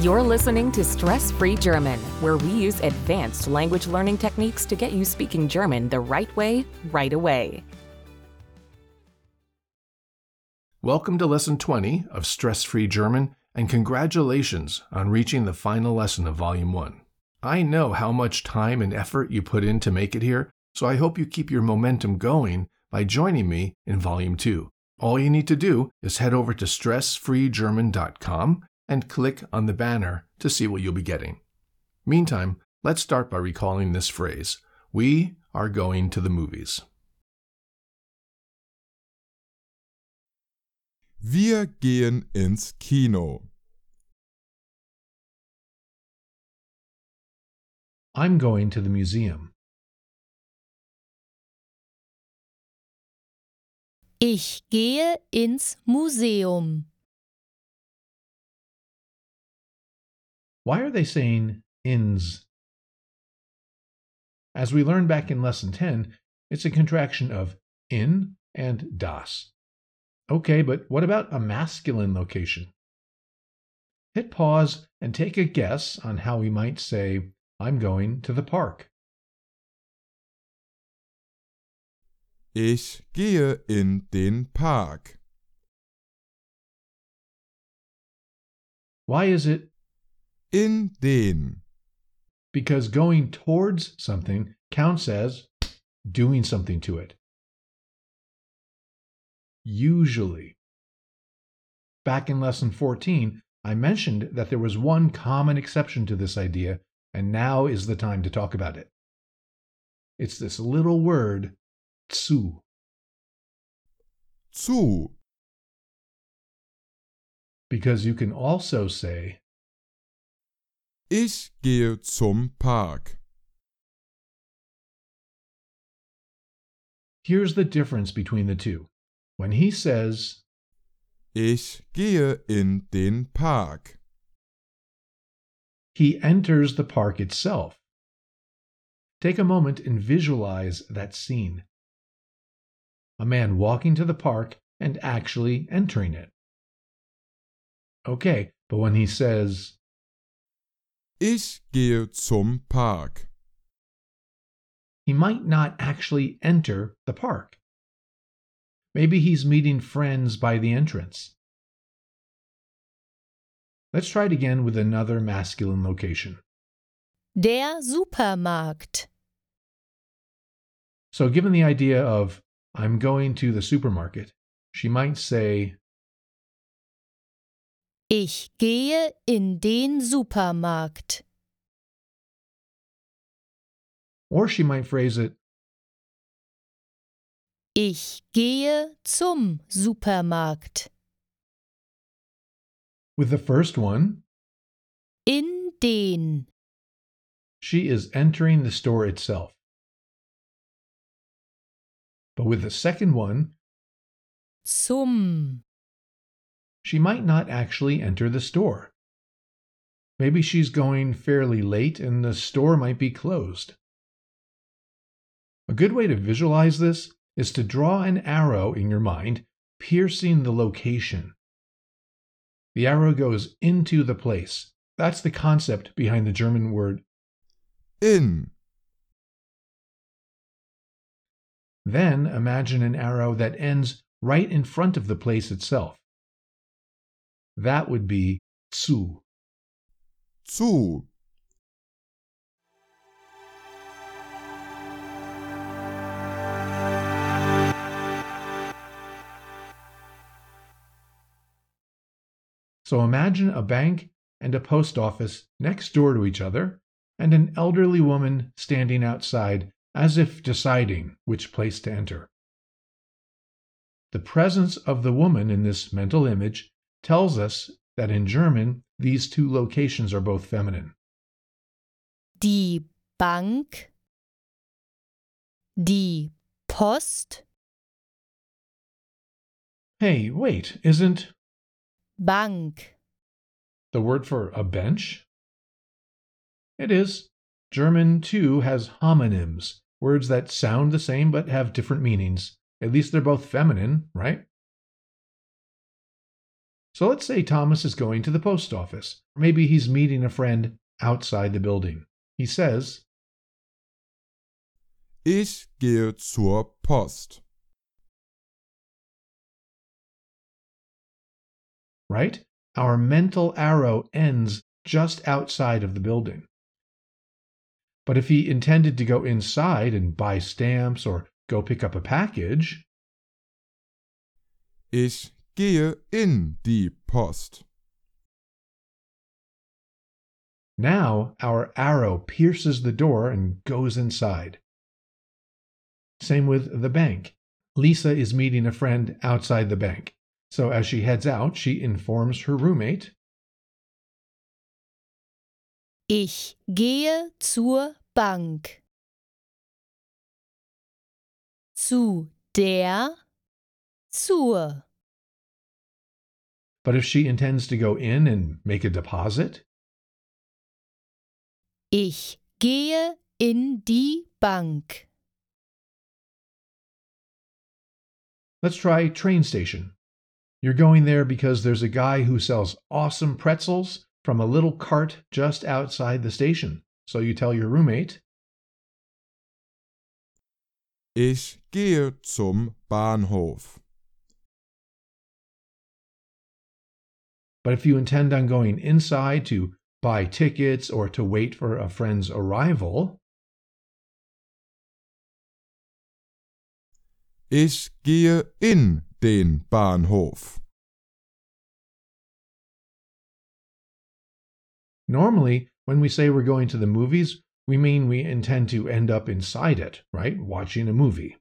You're listening to Stress Free German, where we use advanced language learning techniques to get you speaking German the right way, right away. Welcome to Lesson 20 of Stress Free German, and congratulations on reaching the final lesson of Volume 1. I know how much time and effort you put in to make it here, so I hope you keep your momentum going by joining me in Volume 2. All you need to do is head over to stressfreegerman.com and click on the banner to see what you'll be getting. Meantime, let's start by recalling this phrase We are going to the movies. Wir gehen ins Kino. I'm going to the museum. Ich gehe ins Museum. Why are they saying ins? As we learned back in lesson 10, it's a contraction of in and das. Okay, but what about a masculine location? Hit pause and take a guess on how we might say, I'm going to the park. Ich gehe in den Park. Why is it In den. because going towards something counts as doing something to it. Usually. Back in lesson 14, I mentioned that there was one common exception to this idea, and now is the time to talk about it. It's this little word, zu. Zu. Because you can also say, Ich gehe zum Park. here's the difference between the two. When he says, Ich gehe in den Park. he enters the park itself. Take a moment and visualize that scene. A man walking to the park and actually entering it. Okay, but when he says, Ich gehe zum Park. he might not actually enter the park. Maybe he's meeting friends by the entrance. Let's try it again with another masculine location. Der Supermarkt. So, given the idea of, I'm going to the supermarket, she might say, Ich gehe in den Supermarkt. or she might phrase it, Ich gehe zum Supermarkt. with the first one, In den. she is entering the store itself. But with the second one, Zum. She might not actually enter the store. Maybe she's going fairly late and the store might be closed. A good way to visualize this is to draw an arrow in your mind, piercing the location. The arrow goes into the place. That's the concept behind the German word. In. Then imagine an arrow that ends right in front of the place itself. That would be zu. Zu. So imagine a bank and a post office next door to each other, and an elderly woman standing outside as if deciding which place to enter. The presence of the woman in this mental image tells us that in German these two locations are both feminine. Die Bank. Die Post. Hey, wait, isn't Bank. the word for a bench? It is. German, too, has homonyms, words that sound the same but have different meanings. At least they're both feminine, right? So let's say Thomas is going to the post office. Maybe he's meeting a friend outside the building. He says, Ich gehe zur Post. right? Our mental arrow ends just outside of the building. But if he intended to go inside and buy stamps or go pick up a package, Ich gehe in die Post. now our arrow pierces the door and goes inside. Same with the bank. Lisa is meeting a friend outside the bank. So as she heads out, she informs her roommate, Ich gehe zur Bank. Zu der, zur. But if she intends to go in and make a deposit, Ich gehe in die Bank. let's try train station. You're going there because there's a guy who sells awesome pretzels from a little cart just outside the station. So you tell your roommate, Ich gehe zum Bahnhof. But if you intend on going inside to buy tickets or to wait for a friend's arrival, Ich gehe in den Bahnhof. normally when we say we're going to the movies, we mean we intend to end up inside it, right? Watching a movie.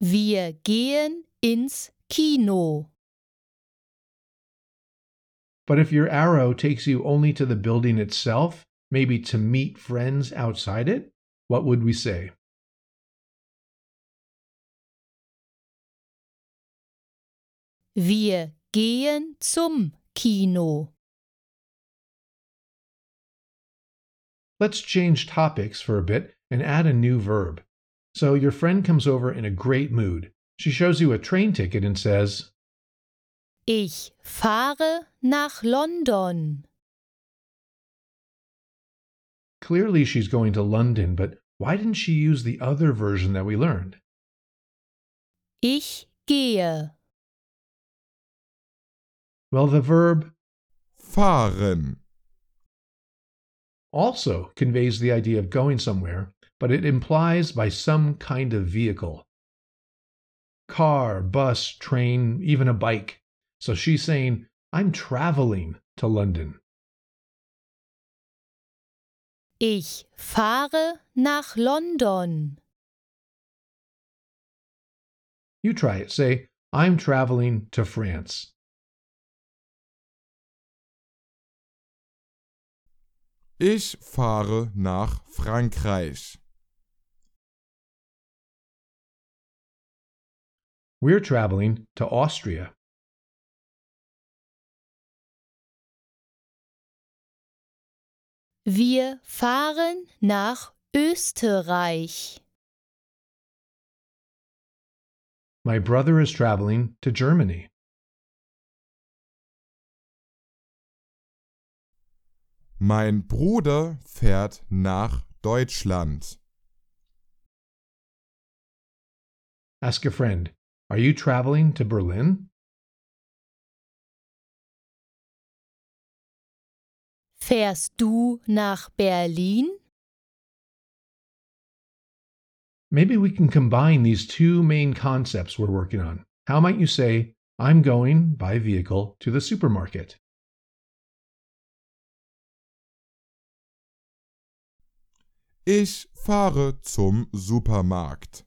Wir gehen ins Kino. But if your arrow takes you only to the building itself, maybe to meet friends outside it, what would we say? Wir gehen zum Kino. Let's change topics for a bit and add a new verb. So your friend comes over in a great mood. She shows you a train ticket and says, Ich fahre nach London. Clearly she's going to London, but why didn't she use the other version that we learned? Ich gehe. Well, the verb Fahren. also conveys the idea of going somewhere, but it implies by some kind of vehicle car, bus, train, even a bike. So she's saying, I'm traveling to London. Ich fahre nach London. You try it. Say, I'm traveling to France. Ich fahre nach Frankreich. We're traveling to Austria. Wir fahren nach Österreich. My brother is traveling to Germany. Mein Bruder fährt nach Deutschland. Ask a friend, Are you traveling to Berlin? Fährst du nach Berlin? Maybe we can combine these two main concepts we're working on. How might you say, I'm going by vehicle to the supermarket? Ich fahre zum Supermarkt.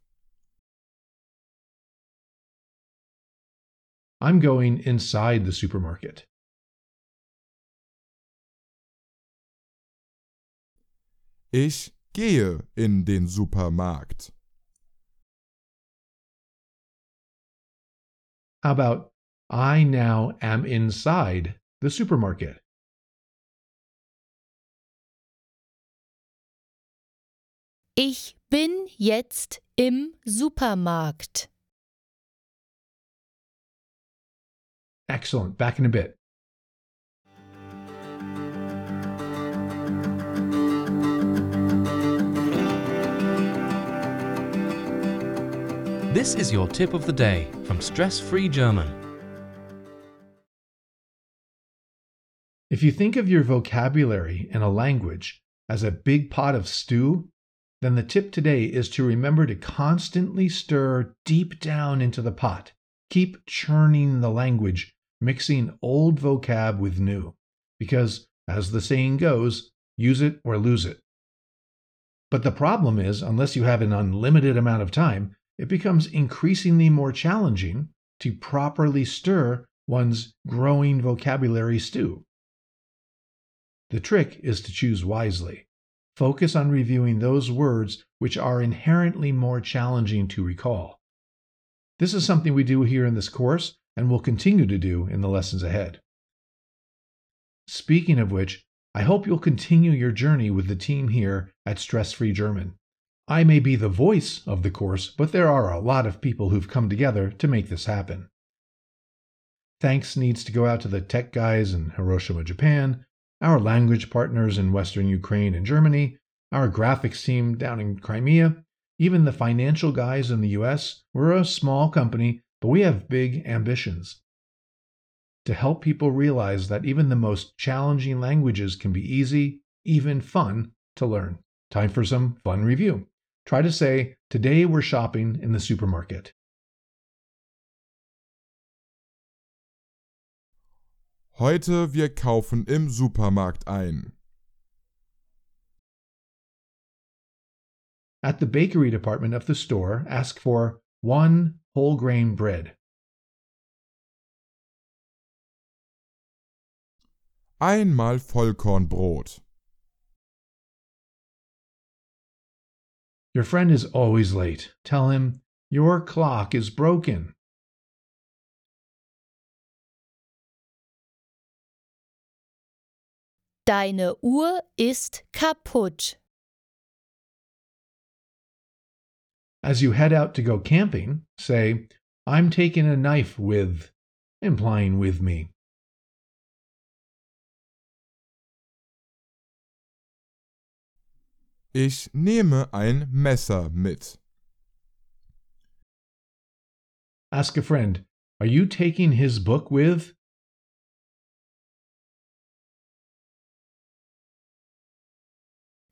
I'm going inside the supermarket. Ich gehe in den Supermarkt. How about, I now am inside the supermarket? Ich bin jetzt im Supermarkt. Excellent. Back in a bit. This is your tip of the day from Stress Free German. If you think of your vocabulary in a language as a big pot of stew, then the tip today is to remember to constantly stir deep down into the pot. Keep churning the language, mixing old vocab with new, because, as the saying goes, use it or lose it. But the problem is, unless you have an unlimited amount of time, it becomes increasingly more challenging to properly stir one's growing vocabulary stew. The trick is to choose wisely. Focus on reviewing those words which are inherently more challenging to recall. This is something we do here in this course and will continue to do in the lessons ahead. Speaking of which, I hope you'll continue your journey with the team here at Stress Free German. I may be the voice of the course, but there are a lot of people who've come together to make this happen. Thanks needs to go out to the tech guys in Hiroshima, Japan, our language partners in Western Ukraine and Germany, our graphics team down in Crimea, even the financial guys in the US. We're a small company, but we have big ambitions. To help people realize that even the most challenging languages can be easy, even fun to learn. Time for some fun review. Try to say, Today we're shopping in the supermarket. Heute wir kaufen im Supermarkt ein. At the bakery department of the store, ask for one whole grain bread. Einmal Vollkornbrot. Your friend is always late. Tell him, Your clock is broken. Deine Uhr ist kaputt. As you head out to go camping, say, I'm taking a knife with, implying with me. Ich nehme ein Messer mit. Ask a friend, Are you taking his book with?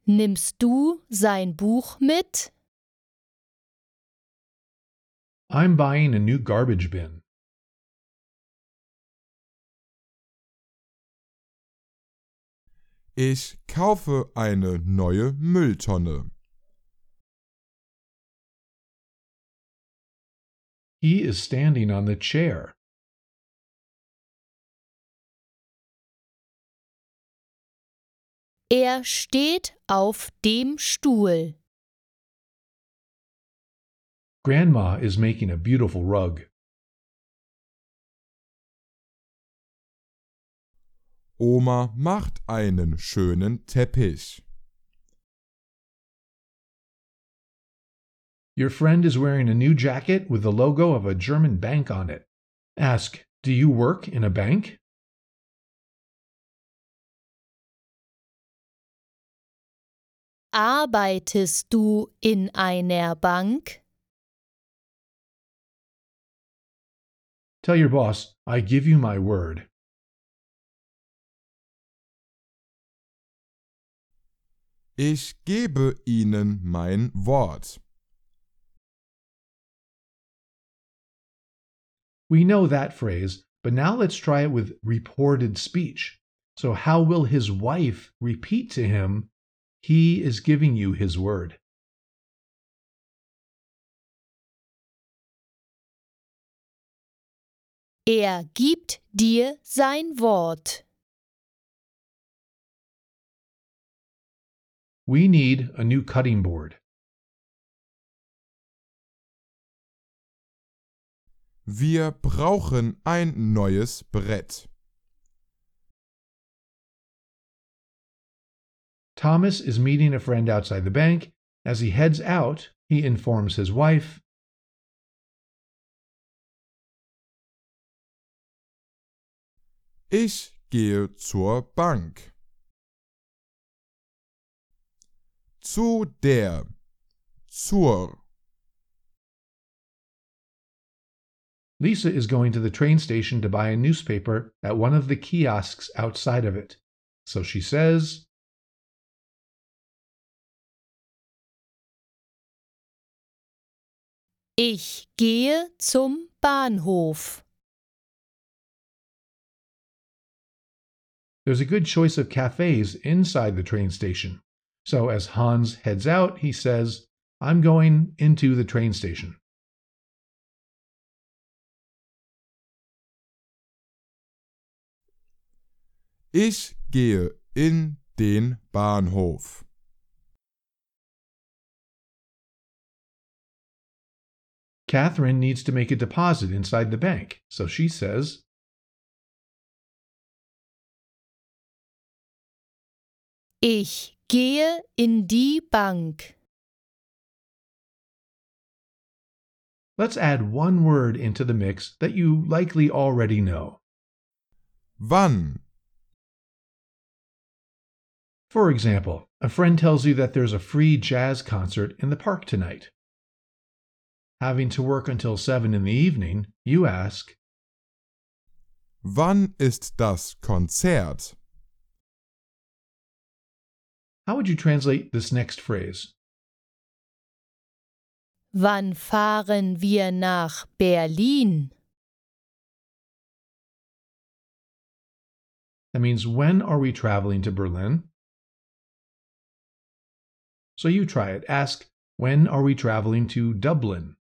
Nimmst du sein Buch mit? I'm buying a new garbage bin. Ich kaufe eine neue Mülltonne. He is standing on the chair. Er steht auf dem Stuhl. Grandma is making a beautiful rug. Oma macht einen schönen Teppich. Your friend is wearing a new jacket with the logo of a German bank on it. Ask, Do you work in a bank? Arbeitest du in einer Bank? Tell your boss, I give you my word. Ich gebe Ihnen mein Wort. We know that phrase, but now let's try it with reported speech. So, how will his wife repeat to him, He is giving you his word? Er gibt dir sein Wort. We need a new cutting board. Wir brauchen ein neues Brett. Thomas is meeting a friend outside the bank. As he heads out, he informs his wife Ich gehe zur Bank. Zu der. Zur. Lisa is going to the train station to buy a newspaper at one of the kiosks outside of it. So she says, Ich gehe zum Bahnhof. There's a good choice of cafes inside the train station. So as Hans heads out, he says, I'm going into the train station. Ich gehe in den Bahnhof. Catherine needs to make a deposit inside the bank, so she says, Ich gehe in die Bank. Let's add one word into the mix that you likely already know. Wann? For example, a friend tells you that there's a free jazz concert in the park tonight. Having to work until 7 in the evening, you ask, Wann ist das Konzert? How would you translate this next phrase? Wann fahren wir nach Berlin? That means, when are we traveling to Berlin? So you try it. Ask, when are we traveling to Dublin?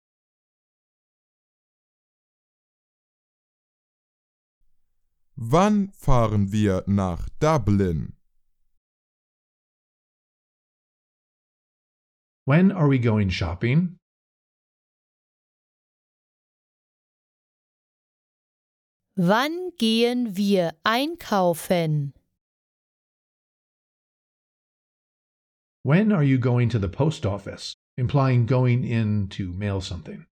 Wann fahren wir nach Dublin? When are we going shopping? Wann gehen wir einkaufen? When are you going to the post office? Implying going in to mail something.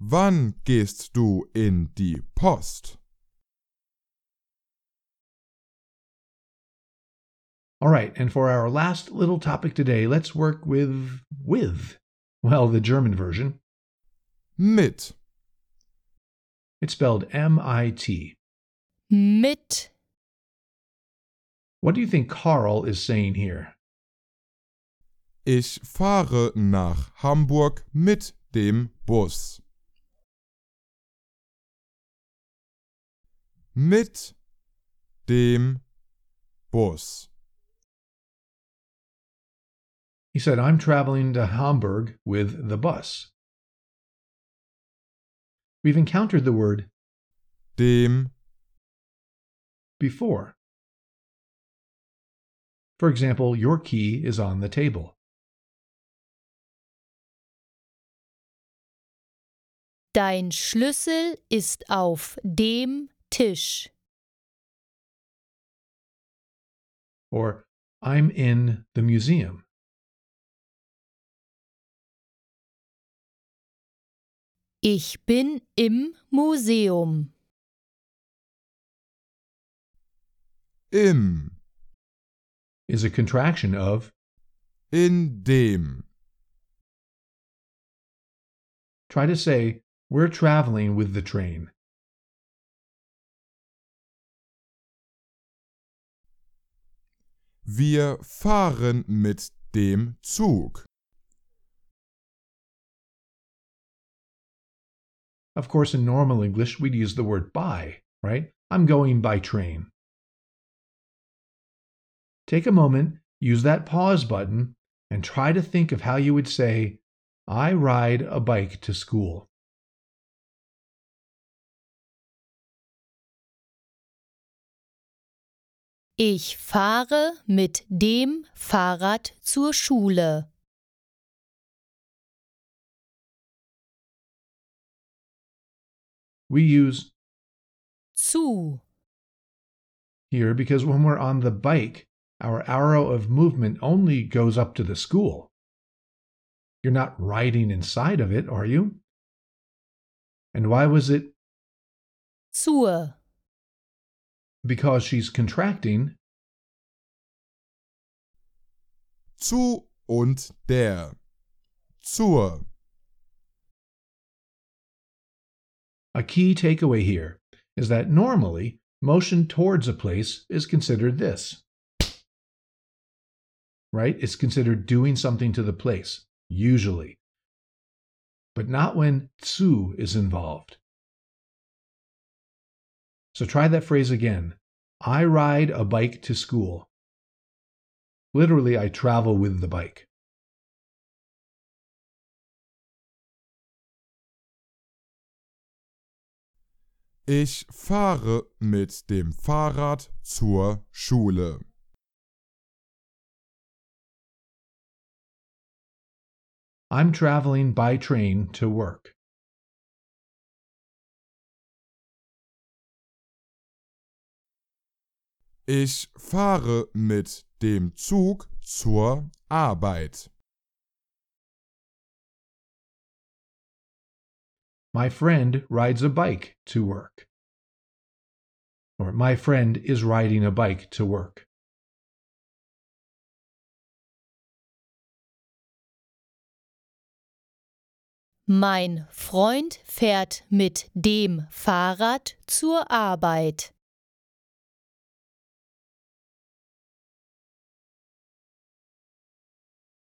Wann gehst du in die Post? All right, and for our last little topic today, let's work with with. Well, the German version. Mit. It's spelled M I T. Mit. What do you think Carl is saying here? Ich fahre nach Hamburg mit dem Bus. Mit dem Bus. He said, I'm traveling to Hamburg with the bus. We've encountered the word Dem before. For example, your key is on the table. Dein Schlüssel ist auf dem Tisch. Or, I'm in the museum. Ich bin im Museum. im is a contraction of in dem try to say, We're traveling with the train. wir fahren mit dem Zug. Of course, in normal English, we'd use the word by, right? I'm going by train. Take a moment, use that pause button, and try to think of how you would say, I ride a bike to school. Ich fahre mit dem Fahrrad zur Schule. We use Zu. here because when we're on the bike, our arrow of movement only goes up to the school. You're not riding inside of it, are you? And why was it? zur, Because she's contracting zu und der, zur. A key takeaway here is that normally motion towards a place is considered this. Right? It's considered doing something to the place, usually. But not when zu is involved. So try that phrase again. I ride a bike to school. Literally, I travel with the bike. Ich fahre mit dem Fahrrad zur Schule. I'm traveling by train to work. Ich fahre mit dem Zug zur Arbeit. My friend rides a bike to work. Or my friend is riding a bike to work. mein Freund fährt mit dem Fahrrad zur Arbeit.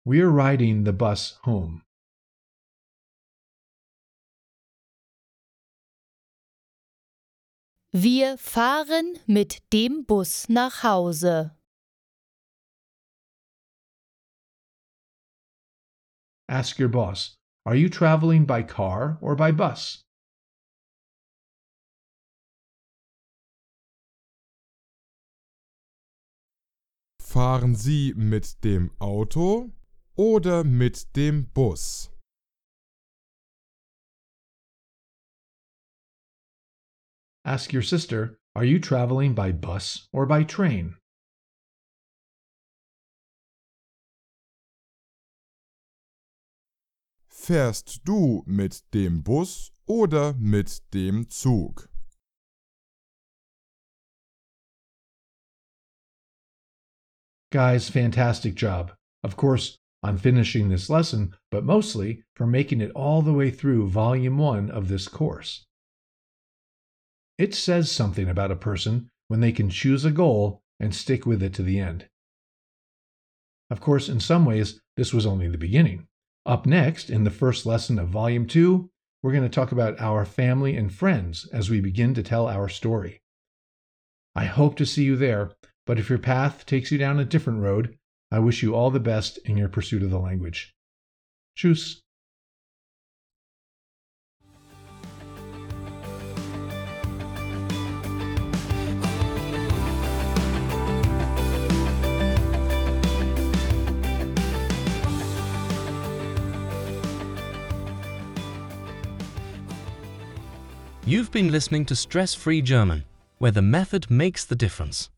We're riding the bus home. Wir fahren mit dem Bus nach Hause. Ask your boss, are you traveling by car or by bus? Fahren Sie mit dem Auto oder mit dem Bus? Ask your sister, are you traveling by bus or by train? Fährst du mit dem Bus oder mit dem Zug? Guys, fantastic job. Of course, I'm finishing this lesson, but mostly for making it all the way through Volume 1 of this course. It says something about a person when they can choose a goal and stick with it to the end. Of course, in some ways, this was only the beginning. Up next, in the first lesson of Volume 2, we're going to talk about our family and friends as we begin to tell our story. I hope to see you there, but if your path takes you down a different road, I wish you all the best in your pursuit of the language. Tschüss. You've been listening to Stress Free German, where the method makes the difference.